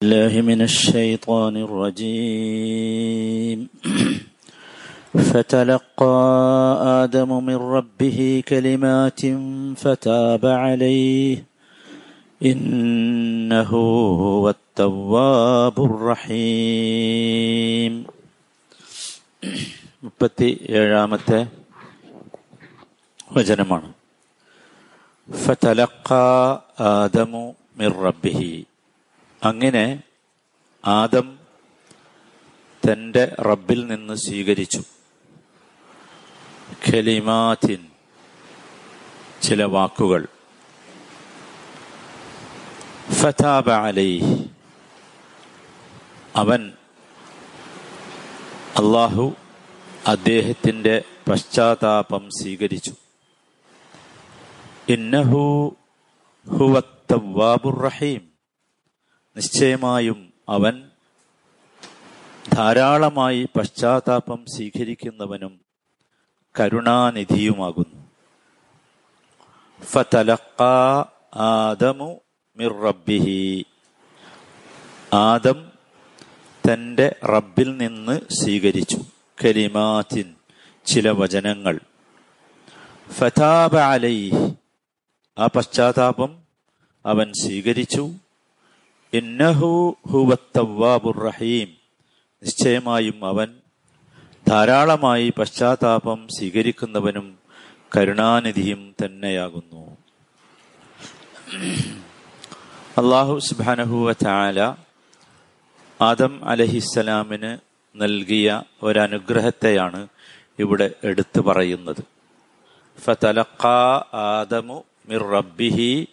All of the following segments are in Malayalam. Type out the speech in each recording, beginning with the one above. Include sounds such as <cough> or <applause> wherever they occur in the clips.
الله من الشيطان الرجيم <clears throat> فتلقى آدم من ربه كلمات فتاب عليه إنه هو التواب الرحيم <clears throat> മുപ്പത്തി ഏഴാമത്തെ വചനമാണ് ഫതലക്ക ആദമു മിർ റബ്ബിഹി അങ്ങനെ ആദം തന്റെ റബ്ബിൽ നിന്ന് സ്വീകരിച്ചു. ഖലിമാത്തിൻ ചില വാക്കുകൾ. ഫതാബ അവൻ അള്ളാഹു അദ്ദേഹത്തിന്റെ പശ്ചാത്താപം സ്വീകരിച്ചു. ഇന്നഹു ഹുവത്തവാബുർ റഹീം. നിശ്ചയമായും അവൻ ധാരാളമായി പശ്ചാത്താപം സ്വീകരിക്കുന്നവനും കരുണാനിധിയുമാകുന്നു. ആദമു മിർ റബ്ബിഹി. ആദം തന്റെ റബ്ബിൽ നിന്ന് സ്വീകരിച്ചു. കലിമാത്തിൻ ചില വചനങ്ങൾ. ഫതാബ അലൈ ആ പശ്ചാത്താപം അവൻ സ്വീകരിച്ചു. ഇന്നഹു നിശ്ചയമായും അവൻ ധാരാളമായി പശ്ചാത്താപം സ്വീകരിക്കുന്നവനും കരുണാനിധിയും തന്നെയാകുന്നു. അള്ളാഹു സുബാനഹുവ ചാല ആദം അലഹിസ്സലാമിന് നൽകിയ ഒരനുഗ്രഹത്തെയാണ് ഇവിടെ എടുത്തു പറയുന്നത്. ആദമു മിർ റബ്ബിഹി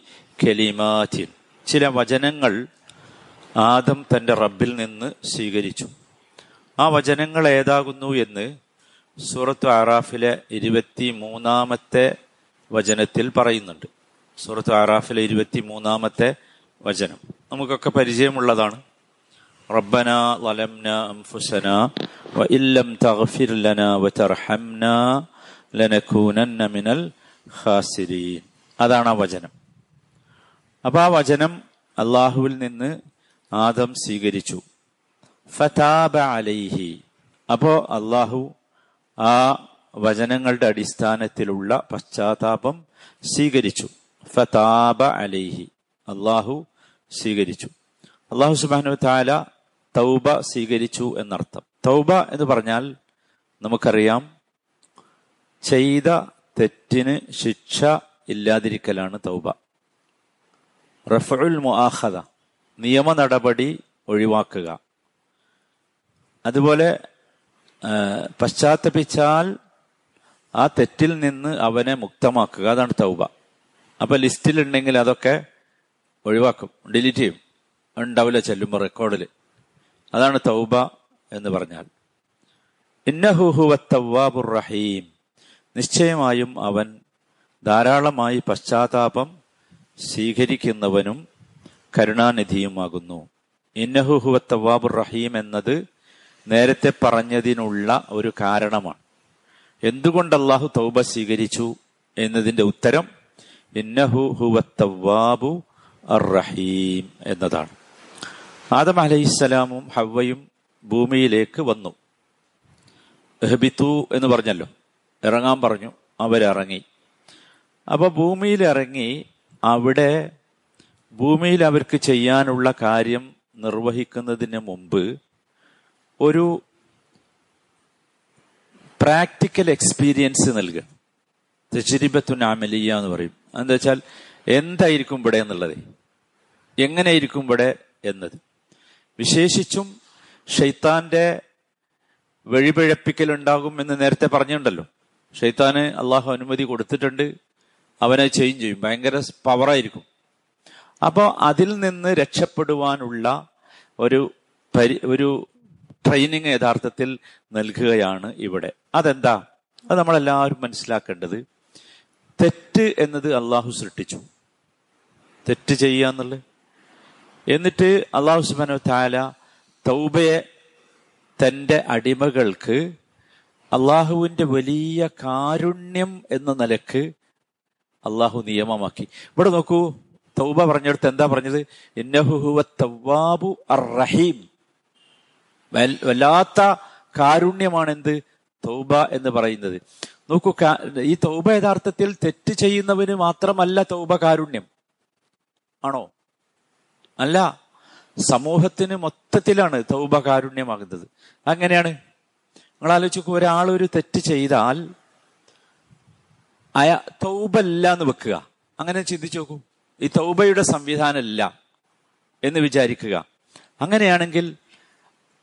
ചില വചനങ്ങൾ ആദം തന്റെ റബ്ബിൽ നിന്ന് സ്വീകരിച്ചു. ആ വചനങ്ങൾ ഏതാകുന്നു എന്ന് സൂറത്ത് ആറാഫിലെ ഇരുപത്തി മൂന്നാമത്തെ വചനത്തിൽ പറയുന്നുണ്ട്. സൂറത്ത് ആറാഫിലെ ഇരുപത്തി മൂന്നാമത്തെ വചനം. നമുക്കൊക്കെ പരിചയമുള്ളതാണ്. റബ്ബന ലലംന അംഫുസന വ ഇല്ലം തഗ്ഫിർ ലന ലനകൂനന്ന മിനൽ ഖാസിരീൻ. അതാണ് ആ വചനം. അപ്പൊ ആ വചനം അള്ളാഹുവിൽ നിന്ന് ആദം സ്വീകരിച്ചു. ഫതാബ അലൈഹി. അപ്പോ അള്ളാഹു ആ വചനങ്ങളുടെ അടിസ്ഥാനത്തിലുള്ള പശ്ചാത്താപം സ്വീകരിച്ചു. ഫതാബ അലൈഹി. അള്ളാഹു സ്വീകരിച്ചു. അള്ളാഹു സുബാനു താല തൗബ സ്വീകരിച്ചു എന്നർത്ഥം. തൗബ എന്ന് പറഞ്ഞാൽ നമുക്കറിയാം ചെയ്ത തെറ്റിന് ശിക്ഷ ഇല്ലാതിരിക്കലാണ് തൗബ. റഫുൽ മുആഖദ. നിയമ നടപടി ഒഴിവാക്കുക. അതുപോലെ പശ്ചാത്തപിച്ചാൽ ആ തെറ്റിൽ നിന്ന് അവനെ മുക്തമാക്കുക. അതാണ് തൗബ. അപ്പൊ ലിസ്റ്റിൽ ഉണ്ടെങ്കിൽ അതൊക്കെ ഒഴിവാക്കും. ഡിലീറ്റ് ചെയ്യും. ഉണ്ടാവില്ല ചെല്ലുമ്പോൾ റെക്കോർഡിൽ അതാണ് തൗബ എന്ന് പറഞ്ഞാൽ. ഇന്നഹുഹുവത്തവാബുർ റഹീം. നിശ്ചയമായും അവൻ ധാരാളമായി പശ്ചാത്താപം സ്വീകരിക്കുന്നവനും കരുണാനിധിയുമാകുന്നു. ഇന്നഹുഹുവത്തവാബുർ റഹീം എന്നത് നേരത്തെ പറഞ്ഞതിനുള്ള ഒരു കാരണമാണ്. എന്തുകൊണ്ട് അള്ളാഹു തൗബ സ്വീകരിച്ചു എന്നതിന്റെ ഉത്തരം ഇന്നഹു ഹുവ അർ റഹീം എന്നതാണ്. ആദം അലഹിസ്സലാമും ഹവയും ഭൂമിയിലേക്ക് വന്നു. ഹബിത്തു എന്ന് പറഞ്ഞല്ലോ. ഇറങ്ങാൻ പറഞ്ഞു. അവരിറങ്ങി. അപ്പൊ ഭൂമിയിൽ ഇറങ്ങി അവിടെ ഭൂമിയിൽ അവർക്ക് ചെയ്യാനുള്ള കാര്യം നിർവഹിക്കുന്നതിന് മുമ്പ് ഒരു പ്രാക്ടിക്കൽ എക്സ്പീരിയൻസ് നൽകുക. തെച്ചിരിബത്തുൻ നാമലിയ എന്ന് പറയും. എന്താ വെച്ചാൽ എന്തായിരിക്കും ഇവിടെ എന്നുള്ളത്? എങ്ങനെയിരിക്കും ഇവിടെ എന്നത്? വിശേഷിച്ചും ഷെയ്ത്താന്റെ വഴിപിഴപ്പിക്കൽ ഉണ്ടാകും എന്ന് നേരത്തെ പറഞ്ഞിട്ടുണ്ടല്ലോ. ഷെയ്ത്താന് അള്ളാഹു അനുമതി കൊടുത്തിട്ടുണ്ട്. അവനെ ചേഞ്ച് ചെയ്യും. ഭയങ്കര പവറായിരിക്കും അപ്പോൾ അതിൽ നിന്ന് രക്ഷപ്പെടുവാനുള്ള ഒരു പരി ഒരു ട്രെയിനിങ് യഥാർത്ഥത്തിൽ നൽകുകയാണ് ഇവിടെ. അതെന്താ? അത് നമ്മളെല്ലാവരും മനസ്സിലാക്കേണ്ടത്. തെറ്റ് എന്നത് അള്ളാഹു സൃഷ്ടിച്ചു. തെറ്റ് ചെയ്യുക എന്നുള്ളത്. എന്നിട്ട് അള്ളാഹു സുബാന താല തൗബയെ തന്റെ അടിമകൾക്ക് അള്ളാഹുവിന്റെ വലിയ കാരുണ്യം എന്ന നിലയ്ക്ക് അള്ളാഹു നിയമമാക്കി. ഇവിടെ നോക്കൂ. തൗബ പറഞ്ഞെടുത്ത് എന്താ പറഞ്ഞത്? ഇന്നഹുഹുവ വൽ- വല്ലാത്ത കാരുണ്യമാണ് എന്ത് തൗബ എന്ന് പറയുന്നത്. നോക്കൂ ഈ തൗബ യഥാർത്ഥത്തിൽ തെറ്റ് ചെയ്യുന്നവന് മാത്രമല്ല തൗബ കാരുണ്യം. ആണോ? അല്ല സമൂഹത്തിന് മൊത്തത്തിലാണ് തൗബ കാരുണ്യമാകുന്നത്. അങ്ങനെയാണ് നിങ്ങൾ ആലോചിക്കൂ ഒരാൾ ഒരു തെറ്റ് ചെയ്താൽ അയാ തൗബല്ല എന്ന് വെക്കുക. അങ്ങനെ ചിന്തിച്ചു നോക്കൂ. ഈ തൗബയുടെ സംവിധാനമല്ല എന്ന് വിചാരിക്കുക. അങ്ങനെയാണെങ്കിൽ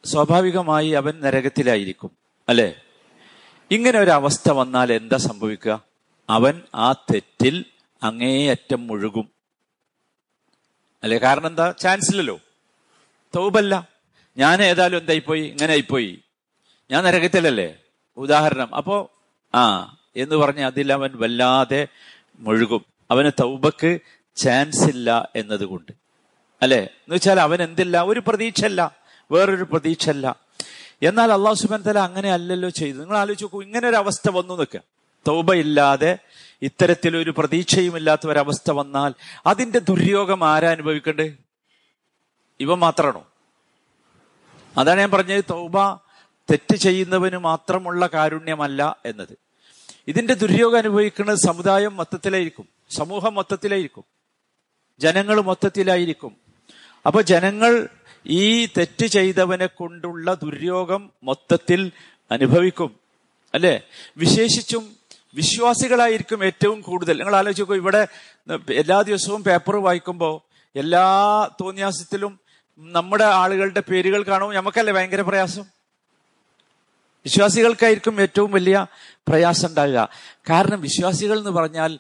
സ്വാഭാവികമായി അവൻ നരകത്തിലായിരിക്കും അല്ലെ? ഇങ്ങനെ ഒരു അവസ്ഥ വന്നാൽ എന്താ സംഭവിക്കുക? അവൻ ആ തെറ്റിൽ അങ്ങേയറ്റം മുഴുകും. അല്ലെ? കാരണം എന്താ? ചാൻസ് ഇല്ലല്ലോ തൗബല്ല. ഞാൻ ഏതായാലും എന്തായിപ്പോയി? ഇങ്ങനെ ആയിപ്പോയി ഞാൻ നരകത്തിലല്ലേ? ഉദാഹരണം. അപ്പോ ആ എന്ന് പറഞ്ഞ് അതിൽ അവൻ വല്ലാതെ മുഴുകും. അവന് തൗബക്ക് ചാൻസ് ഇല്ല എന്നതുകൊണ്ട്. അല്ലെ? എന്ന് വെച്ചാൽ അവൻ എന്തില്ല? ഒരു പ്രതീക്ഷയല്ല. വേറൊരു പ്രതീക്ഷയല്ല. എന്നാൽ അള്ളാഹു സുബാൻ തല അങ്ങനെ അല്ലല്ലോ ചെയ്തു. നിങ്ങൾ ആലോചിച്ച് നോക്കൂ ഇങ്ങനെ ഒരു അവസ്ഥ വന്നു നിൽക്കുക തൗബ ഇല്ലാതെ ഇത്തരത്തിലൊരു പ്രതീക്ഷയും ഇല്ലാത്ത ഒരവസ്ഥ വന്നാൽ അതിന്റെ ദുര്യോഗം ആരാ അനുഭവിക്കണ്ടേ? ഇവ മാത്രമാണോ അതാണ് ഞാൻ പറഞ്ഞത്. തൗബ തെറ്റ് ചെയ്യുന്നവന് മാത്രമുള്ള കാരുണ്യമല്ല എന്നത്. ഇതിന്റെ ദുര്യോഗം അനുഭവിക്കുന്നത് സമുദായം മൊത്തത്തിലായിരിക്കും. സമൂഹം മൊത്തത്തിലായിരിക്കും. ജനങ്ങൾ മൊത്തത്തിലായിരിക്കും. അപ്പൊ ജനങ്ങൾ ഈ തെറ്റ് ചെയ്തവനെ കൊണ്ടുള്ള ദുര്യോഗം മൊത്തത്തിൽ അനുഭവിക്കും. അല്ലെ? വിശേഷിച്ചും വിശ്വാസികളായിരിക്കും ഏറ്റവും കൂടുതൽ. നിങ്ങൾ ആലോചിക്കൂ ഇവിടെ എല്ലാ ദിവസവും പേപ്പർ വായിക്കുമ്പോൾ എല്ലാ തോന്നിയാസത്തിലും നമ്മുടെ ആളുകളുടെ പേരുകൾ കാണുമ്പോൾ നമുക്കല്ലേ ഭയങ്കര പ്രയാസം? വിശ്വാസികൾക്കായിരിക്കും ഏറ്റവും വലിയ പ്രയാസം ഉണ്ടാകുക. കാരണം വിശ്വാസികൾ എന്ന് പറഞ്ഞാൽ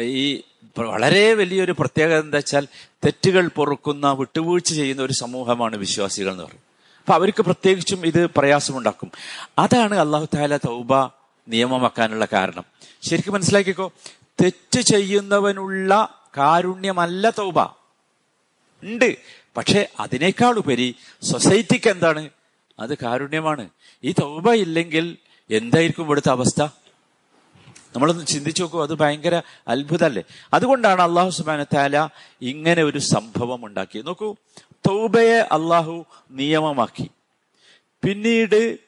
ഈ വളരെ വലിയൊരു പ്രത്യേകത എന്താ വെച്ചാൽ തെറ്റുകൾ പൊറുക്കുന്ന വിട്ടുവീഴ്ച ചെയ്യുന്ന ഒരു സമൂഹമാണ് വിശ്വാസികൾ എന്ന് പറയും. അപ്പൊ അവർക്ക് പ്രത്യേകിച്ചും ഇത് പ്രയാസമുണ്ടാക്കും. അതാണ് അള്ളാഹു താല തൗബ നിയമമാക്കാനുള്ള കാരണം. ശരിക്കും മനസ്സിലാക്കിക്കോ തെറ്റ് ചെയ്യുന്നവനുള്ള കാരുണ്യമല്ല തൗബ. ഉണ്ട്. പക്ഷെ അതിനേക്കാൾ ഉപരി സൊസൈറ്റിക്ക് എന്താണ്? അത് കാരുണ്യമാണ്. ഈ തൗബ ഇല്ലെങ്കിൽ എന്തായിരിക്കും ഇവിടുത്തെ അവസ്ഥ? നമ്മളൊന്ന് ചിന്തിച്ചു നോക്കൂ അത് ഭയങ്കര അത്ഭുതമല്ലേ? അതുകൊണ്ടാണ് അള്ളാഹു സുബാന താല ഇങ്ങനെ ഒരു സംഭവം ഉണ്ടാക്കിയത്. നോക്കൂ തൗബയെ അള്ളാഹു നിയമമാക്കി. പിന്നീട്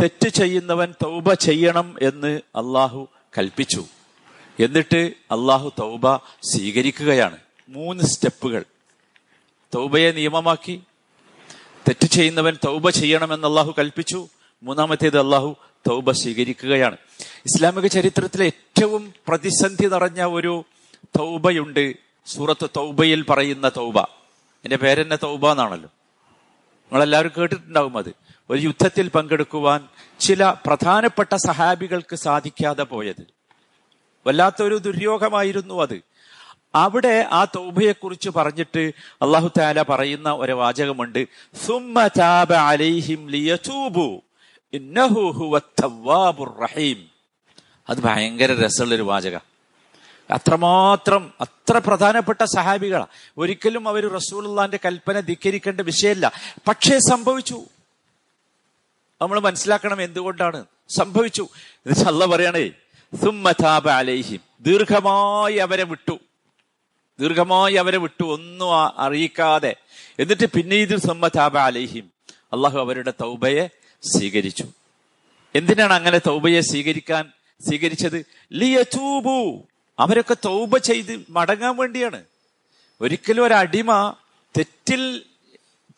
തെറ്റ് ചെയ്യുന്നവൻ തൗബ ചെയ്യണം എന്ന് അള്ളാഹു കൽപ്പിച്ചു. എന്നിട്ട് അള്ളാഹു തൗബ സ്വീകരിക്കുകയാണ്. മൂന്ന് സ്റ്റെപ്പുകൾ. തൗബയെ നിയമമാക്കി. തെറ്റ് ചെയ്യുന്നവൻ തൗബ ചെയ്യണമെന്ന് അള്ളാഹു കൽപ്പിച്ചു. മൂന്നാമത്തേത് അള്ളാഹു തൗബ സ്വീകരിക്കുകയാണ്. ഇസ്ലാമിക ചരിത്രത്തിലെ ഏറ്റവും പ്രതിസന്ധി നിറഞ്ഞ ഒരു തൗബയുണ്ട് സൂറത്ത് തൗബയിൽ പറയുന്ന തൗബ. എന്റെ പേരെന്നെ തൗബ എന്നാണല്ലോ. നിങ്ങളെല്ലാവരും കേട്ടിട്ടുണ്ടാവും അത്. ഒരു യുദ്ധത്തിൽ പങ്കെടുക്കുവാൻ ചില പ്രധാനപ്പെട്ട സഹാബികൾക്ക് സാധിക്കാതെ പോയത്. വല്ലാത്തൊരു ദുര്യോഗമായിരുന്നു അത്. അവിടെ ആ തൗബയെക്കുറിച്ച് പറഞ്ഞിട്ട് അള്ളാഹു താല പറയുന്ന ഒരു വാചകമുണ്ട്. സുമ്മ റഹീം. അത് ഭയങ്കര രസമുള്ളൊരു വാചക. അത്രമാത്രം അത്ര പ്രധാനപ്പെട്ട സഹാബികളാ. ഒരിക്കലും അവർ റസൂലുള്ളാന്റെ കൽപ്പന ധിക്കരിക്കേണ്ട വിഷയമല്ല. പക്ഷേ സംഭവിച്ചു. നമ്മൾ മനസ്സിലാക്കണം എന്തുകൊണ്ടാണ്. സംഭവിച്ചു. അല്ല പറയണേ സുമ്മതാബ അലൈഹിം. ദീർഘമായി അവരെ വിട്ടു. ദീർഘമായി അവരെ വിട്ടു. ഒന്നും അറിയിക്കാതെ. എന്നിട്ട് പിന്നെ ഇത് സുമ്മതാബ അലൈഹിം. അള്ളാഹു അവരുടെ തൗബയെ സ്വീകരിച്ചു. എന്തിനാണ് അങ്ങനെ തൗബയെ സ്വീകരിക്കാൻ സ്വീകരിച്ചത്? ലിയതൂബു. അവരൊക്കെ തൗബ ചെയ്ത് മടങ്ങാൻ വേണ്ടിയാണ്. ഒരിക്കലും ഒരു അടിമ തെറ്റിൽ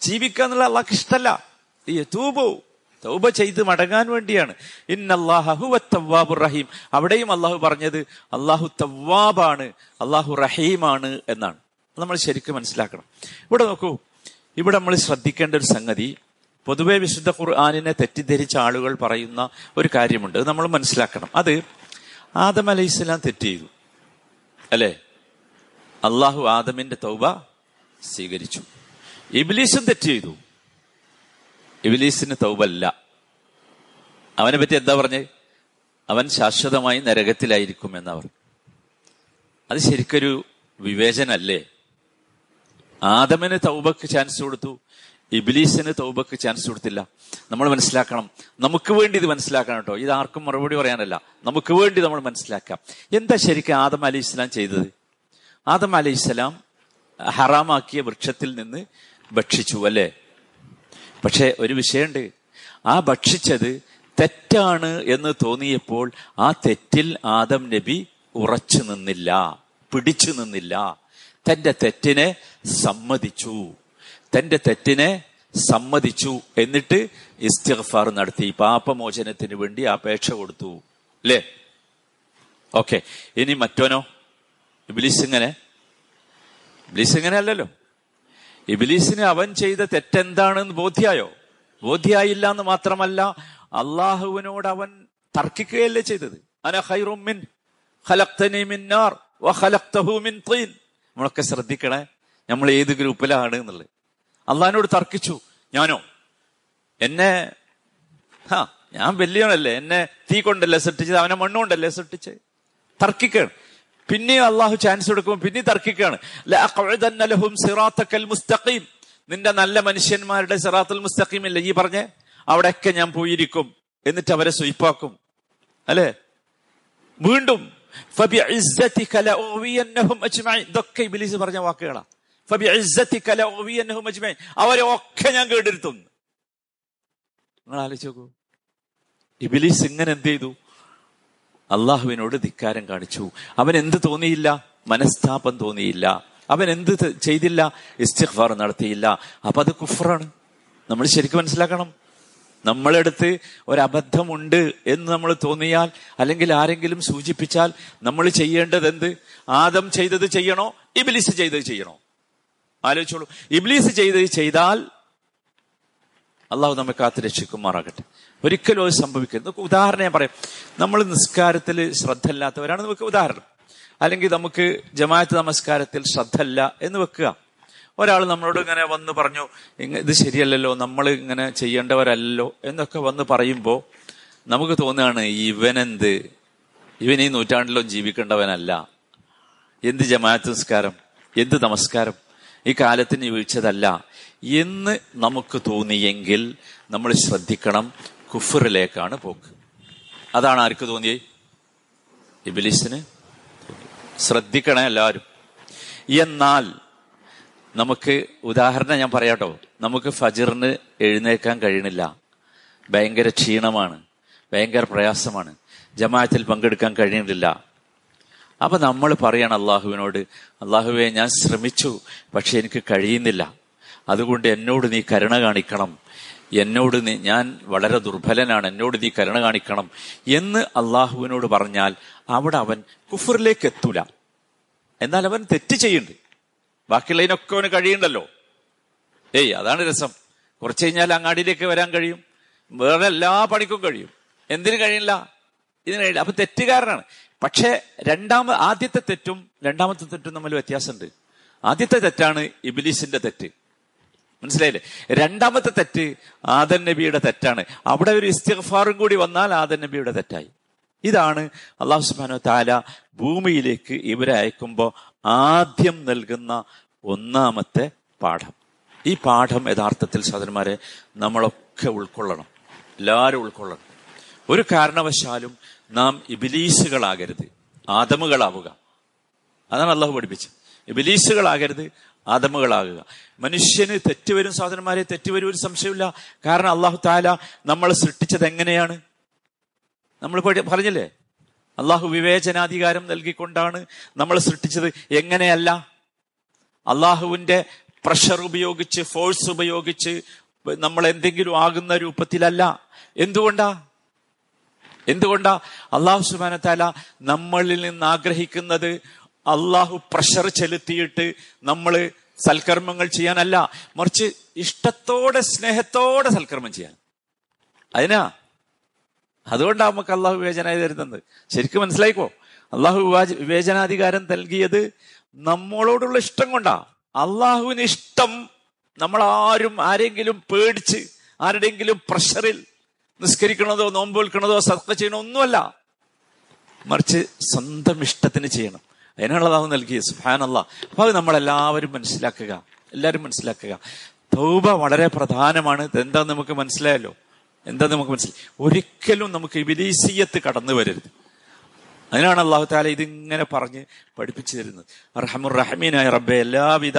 ജീവിക്കുക എന്നുള്ള അള്ളാഹ്ക്ക് ഇഷ്ടല്ല. ലിയതൂബു. തൗബ ചെയ്ത് മടങ്ങാൻ വേണ്ടിയാണ്. റഹീം. അവിടെയും അള്ളാഹു പറഞ്ഞത് അള്ളാഹു തവ്വാബാണ് അള്ളാഹു റഹീമാണ് എന്നാണ്. നമ്മൾ ശരിക്കും മനസ്സിലാക്കണം. ഇവിടെ നോക്കൂ. ഇവിടെ നമ്മൾ ശ്രദ്ധിക്കേണ്ട ഒരു സംഗതി പൊതുവെ വിശുദ്ധ ഖുർആാനിനെ തെറ്റിദ്ധരിച്ച ആളുകൾ പറയുന്ന ഒരു കാര്യമുണ്ട്. നമ്മൾ മനസ്സിലാക്കണം. അത് ആദം അലൈഹി ഇസ്ലാം തെറ്റ് ചെയ്തു. അല്ലേ? അള്ളാഹു ആദമിന്റെ തൗബ സ്വീകരിച്ചു. ഇബ്ലീസും തെറ്റ് ചെയ്തു. ഇബിലീസിന് തൗബല്ല. അവനെ പറ്റി എന്താ പറഞ്ഞ്? അവൻ ശാശ്വതമായി നരകത്തിലായിരിക്കും എന്നാ പറഞ്ഞു. അത് ശരിക്കൊരു വിവേചനല്ലേ? ആദമിന് തൗബക്ക് ചാൻസ് കൊടുത്തു. ഇബിലീസിന് തൗബക്ക് ചാൻസ് കൊടുത്തില്ല. നമ്മൾ മനസ്സിലാക്കണം. നമുക്ക് വേണ്ടി ഇത് മനസ്സിലാക്കണം കേട്ടോ. ഇത് ആർക്കും മറുപടി പറയാനല്ല. നമുക്ക് വേണ്ടി നമ്മൾ മനസ്സിലാക്കാം. എന്താ ശരിക്കും ആദം അലി ഇസ്ലാം ചെയ്തത്? ആദം അലി ഇസ്ലാം ഹറാമാക്കിയ വൃക്ഷത്തിൽ നിന്ന് ഭക്ഷിച്ചു അല്ലേ? പക്ഷെ ഒരു വിഷയമുണ്ട്. ആ ഭക്ഷിച്ചത് തെറ്റാണ് എന്ന് തോന്നിയപ്പോൾ ആ തെറ്റിൽ ആദം നബി ഉറച്ചു നിന്നില്ല പിടിച്ചു നിന്നില്ല. തന്റെ തെറ്റിനെ സമ്മതിച്ചു. തന്റെ തെറ്റിനെ സമ്മതിച്ചു എന്നിട്ട് ഇസ്തിഗ്ഫാർ നടത്തി. പാപമോചനത്തിന് വേണ്ടി അപേക്ഷ കൊടുത്തു. അല്ലേ ഓക്കെ. ഇനി മറ്റോനോ? ഇബിലിസ് ഇങ്ങനെ ഇബിലിസ് ഇങ്ങനെ അല്ലല്ലോ. ഇബിലിസിന് അവൻ ചെയ്ത തെറ്റെന്താണെന്ന് ബോധ്യായോ? ബോധ്യായില്ല എന്ന് മാത്രമല്ല അള്ളാഹുവിനോട് അവൻ തർക്കിക്കുകയല്ലേ ചെയ്തത്. അന നമ്മളൊക്കെ ശ്രദ്ധിക്കണേ നമ്മൾ ഏത് ഗ്രൂപ്പിലാണ് എന്നുള്ളത്. അള്ളഹാനോട് തർക്കിച്ചു. ഞാനോ? എന്നെ ഹാ ഞാൻ വലിയവനല്ലേ. എന്നെ തീ കൊണ്ടല്ലേ സൃഷ്ടിച്ചത്? അവനെ മണ്ണുകൊണ്ടല്ലേ സൃഷ്ടിച്ചത്? തർക്കിക്കാണ് പിന്നെയും അള്ളാഹു ചാൻസ് കൊടുക്കുമ്പോൾ പിന്നെയും തർക്കിക്കുകയാണ്. മുസ്തഖീം. നിന്റെ നല്ല മനുഷ്യന്മാരുടെ സിറാത്തുൽ മുസ്തഖീം ഇല്ല? ഈ പറഞ്ഞേ? അവിടെയൊക്കെ ഞാൻ പോയിരിക്കും. എന്നിട്ട് അവരെ സ്വയിപ്പാക്കും അല്ലേ? വീണ്ടും ഇതൊക്കെ ഇബിലീസ് പറഞ്ഞ വാക്കുകളാ. അവരെ ഒക്കെ ഞാൻ കേട്ടിരുത്തും നിങ്ങൾ ആലോചിച്ച് നോക്കൂ ഇബിലീസ് ഇങ്ങനെ എന്ത് ചെയ്തു? അള്ളാഹുവിനോട് ധിക്കാരം കാണിച്ചു. അവൻ എന്ത് തോന്നിയില്ല? മനസ്താപം തോന്നിയില്ല. അവൻ എന്ത് ചെയ്തില്ല? ഇസ്തിഖ്ഫാർ നടത്തിയില്ല. അപ്പൊ അത് കുഫറാണ്. നമ്മൾ ശരിക്കും മനസ്സിലാക്കണം. നമ്മളെടുത്ത് ഒരബദ്ധമുണ്ട് എന്ന് നമ്മൾ തോന്നിയാൽ അല്ലെങ്കിൽ ആരെങ്കിലും സൂചിപ്പിച്ചാൽ നമ്മൾ ചെയ്യേണ്ടത് എന്ത് ആദം ചെയ്തത് ചെയ്യണോ? ഇബിലിസ് ചെയ്തത് ചെയ്യണോ? ആലോചിച്ചോളൂ. ഇബ്ലീസ് ചെയ്ത് ചെയ്താൽ അള്ളാഹു നമ്മെ കാത്ത് രക്ഷിക്കുമാറാകട്ടെ. ഒരിക്കലും അത് സംഭവിക്കരുത്. ഉദാഹരണം ഞാൻ പറയാം. നമ്മൾ നിസ്കാരത്തിൽ ശ്രദ്ധ ഇല്ലാത്തവരാണ് നമുക്ക് ഉദാഹരണം. അല്ലെങ്കിൽ നമുക്ക് ജമാഅത്ത് നമസ്കാരത്തിൽ ശ്രദ്ധല്ല എന്ന് വെക്കുക. ഒരാൾ നമ്മളോട് ഇങ്ങനെ വന്ന് പറഞ്ഞു ഇത് ശരിയല്ലല്ലോ നമ്മൾ ഇങ്ങനെ ചെയ്യേണ്ടവരല്ലോ എന്നൊക്കെ വന്ന് പറയുമ്പോൾ നമുക്ക് തോന്നുകയാണ് ഇവനെന്ത്? ഇവൻ ഈ നൂറ്റാണ്ടിലും ജീവിക്കേണ്ടവനല്ല. എന്ത് ജമാഅത്ത് നിസ്കാരം? എന്ത് നമസ്കാരം? ഈ കാലത്തിന് വീഴ്ചതല്ല എന്ന് നമുക്ക് തോന്നിയെങ്കിൽ നമ്മൾ ശ്രദ്ധിക്കണം കുഫറിലേക്കാണ് പോക്ക്. അതാണ് ആർക്ക് തോന്നിയേ? ഇബിലിസിന്? ശ്രദ്ധിക്കണേ എല്ലാവരും. എന്നാൽ നമുക്ക് ഉദാഹരണം ഞാൻ പറയാട്ടോ. നമുക്ക് ഫജിറിന് എഴുന്നേക്കാൻ കഴിയണില്ല ഭയങ്കര ക്ഷീണമാണ്. ഭയങ്കര പ്രയാസമാണ്. ജമാഅത്തിൽ പങ്കെടുക്കാൻ കഴിയുന്നില്ല. അപ്പൊ നമ്മൾ പറയണം അള്ളാഹുവിനോട് അള്ളാഹുവെ ഞാൻ ശ്രമിച്ചു പക്ഷെ എനിക്ക് കഴിയുന്നില്ല. അതുകൊണ്ട് എന്നോട് നീ കരുണ കാണിക്കണം. എന്നോട് നീ ഞാൻ വളരെ ദുർബലനാണ് എന്നോട് നീ കരുണ കാണിക്കണം. എന്ന് അള്ളാഹുവിനോട് പറഞ്ഞാൽ അവിടെ അവൻ കുഫറിലേക്ക് എത്തൂല. എന്നാൽ അവൻ തെറ്റ് ചെയ്യുന്നുണ്ട്. ബാക്കിയുള്ളതിനൊക്കെ അവന് കഴിയണ്ടല്ലോ ഏയ് അതാണ് രസം. കുറച്ച് കഴിഞ്ഞാൽ അങ്ങാടിയിലേക്ക് വരാൻ കഴിയും. വേറെ എല്ലാ പണിക്കും കഴിയും. എന്തിനു കഴിയില്ല? ഇതിന് കഴിയില്ല അപ്പൊ തെറ്റുകാരനാണ്. പക്ഷെ രണ്ടാമ ആദ്യത്തെ തെറ്റും രണ്ടാമത്തെ തെറ്റും തമ്മിൽ വ്യത്യാസമുണ്ട്. ആദ്യത്തെ തെറ്റാണ് ഇബിലീസിന്റെ തെറ്റ്. മനസ്സിലായില്ലേ? രണ്ടാമത്തെ തെറ്റ് ആദൻ നബിയുടെ തെറ്റാണ്. അവിടെ ഒരു ഇസ്തിഫാറും കൂടി വന്നാൽ ആദൻ നബിയുടെ തെറ്റായി. ഇതാണ് അള്ളാഹു സുബാനു താല ഭൂമിയിലേക്ക് ഇവരെ അയക്കുമ്പോൾ ആദ്യം നൽകുന്ന ഒന്നാമത്തെ പാഠം. ഈ പാഠം യഥാർത്ഥത്തിൽ സഹോദരന്മാരെ നമ്മളൊക്കെ ഉൾക്കൊള്ളണം. എല്ലാവരും ഉൾക്കൊള്ളണം. ഒരു കാരണവശാലും നാം ഇബിലീസുകളാകരുത്. ആദമുകളാവുക. അതാണ് അള്ളാഹു പഠിപ്പിച്ചത്. ഇബിലീസുകളാകരുത് ആദമുകളാകുക. മനുഷ്യന് തെറ്റുവരും സഹോദരന്മാരെ തെറ്റുവരും ഒരു സംശയമില്ല കാരണം അള്ളാഹു താല നമ്മൾ സൃഷ്ടിച്ചത് എങ്ങനെയാണ്? നമ്മൾ പറഞ്ഞില്ലേ? അള്ളാഹു വിവേചനാധികാരം നൽകിക്കൊണ്ടാണ് നമ്മൾ സൃഷ്ടിച്ചത് എങ്ങനെയല്ല? അള്ളാഹുവിന്റെ പ്രഷർ ഉപയോഗിച്ച് ഫോഴ്സ് ഉപയോഗിച്ച് നമ്മൾ എന്തെങ്കിലും ആകുന്ന രൂപത്തിലല്ല. എന്തുകൊണ്ടാ? എന്തുകൊണ്ടാ? അള്ളാഹു സുബാനത്താല നമ്മളിൽ നിന്ന് ആഗ്രഹിക്കുന്നത് അള്ളാഹു പ്രഷർ ചെലുത്തിയിട്ട് നമ്മൾ സൽക്കർമ്മങ്ങൾ ചെയ്യാനല്ല മറിച്ച് ഇഷ്ടത്തോടെ സ്നേഹത്തോടെ സൽക്കർമ്മം ചെയ്യാൻ. അതിനാ? അതുകൊണ്ടാണ് നമുക്ക് അള്ളാഹു വിവേചന തരുന്നത്. ശരിക്കും മനസ്സിലായിക്കോ? അള്ളാഹു വിവേചനാധികാരം നൽകിയത് നമ്മളോടുള്ള ഇഷ്ടം കൊണ്ടാ. അള്ളാഹുവിന് ഇഷ്ടം നമ്മൾ ആരും ആരെങ്കിലും പേടിച്ച് ആരുടെയെങ്കിലും പ്രഷറിൽ നിസ്കരിക്കണതോ നോമ്പ് വിൽക്കണതോ സത്ക ചെയ്യണോ ഒന്നുമല്ല. മറിച്ച് സ്വന്തം ഇഷ്ടത്തിന് ചെയ്യണം. അതിനുള്ളതാവും നൽകിയ സുഹാനല്ല അപ്പൊ അത് നമ്മളെല്ലാവരും മനസ്സിലാക്കുക. എല്ലാവരും മനസ്സിലാക്കുക. തൗബ വളരെ പ്രധാനമാണ്. എന്താ നമുക്ക് മനസ്സിലായല്ലോ? എന്താ നമുക്ക് മനസ്സിലായി? ഒരിക്കലും നമുക്ക് വിദേശീയത്ത് കടന്നു വരരുത്. അതിനാണ് അള്ളാഹു താല ഇതിങ്ങനെ പറഞ്ഞ് പഠിപ്പിച്ചു തരുന്നത്. അർഹമുർ റഹമീനായ റബ്ബെ എല്ലാവിധ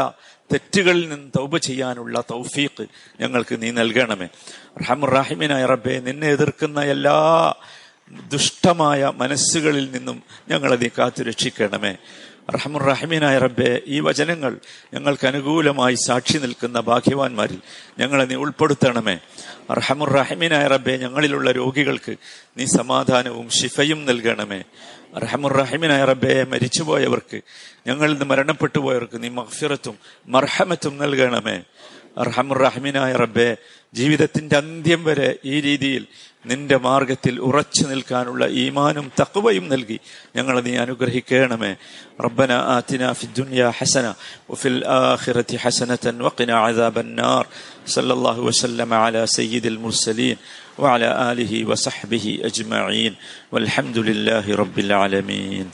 തെറ്റുകളിൽ നിന്ന് തൗബ ചെയ്യാനുള്ള തൗഫീഖ് ഞങ്ങൾക്ക് നീ നൽകണമേ. അർഹമുർ റഹീമിനായ റബ്ബെ നിന്നെ എതിർക്കുന്ന എല്ലാ ദുഷ്ടമായ മനസ്സുകളിൽ നിന്നും ഞങ്ങളെ നീ കാത്തു രക്ഷിക്കണമേ റഹമുർ റഹീമിനായ റബ്ബെ ഈ വചനങ്ങൾ ഞങ്ങൾക്ക് അനുകൂലമായി സാക്ഷി നിൽക്കുന്ന ഭാഗ്യവാന്മാരിൽ ഞങ്ങളെ നീ ഉൾപ്പെടുത്തണമേ. റഹമുർ റഹീമിനായ റബ്ബെ ഞങ്ങളിലുള്ള രോഗികൾക്ക് നീ സമാധാനവും ശിഫയും നൽകണമേ. റഹമുർ റഹീമിനായ റബ്ബെ മരിച്ചുപോയവർക്ക് ഞങ്ങളിൽ നിന്ന് മരണപ്പെട്ടു പോയവർക്ക് നീ മഹ്ഫിറത്തും മർഹമത്തും നൽകണമേ. അർഹമുർ റഹ്മിനായ റബ്ബെ ജീവിതത്തിന്റെ അന്ത്യം വരെ ഈ രീതിയിൽ നിന്റെ മാർഗത്തിൽ ഉറച്ചു നിൽക്കാനുള്ള ഈമാനും തക്വയും നൽകി ഞങ്ങളെ നീ അനുഗ്രഹിക്കണമേ റബ്ബന ആതിന ഫി ദുനിയ ഹസന വഫിൽ ആഖിറതി ഹസനതൻ വഖിന അദാബൻ നാർ സല്ലല്ലാഹു വസല്ലമ അലാ സയ്യിദിൽ മുർസലീൻ وعلى آله وصحبه أجمعين والحمد لله رب العالمين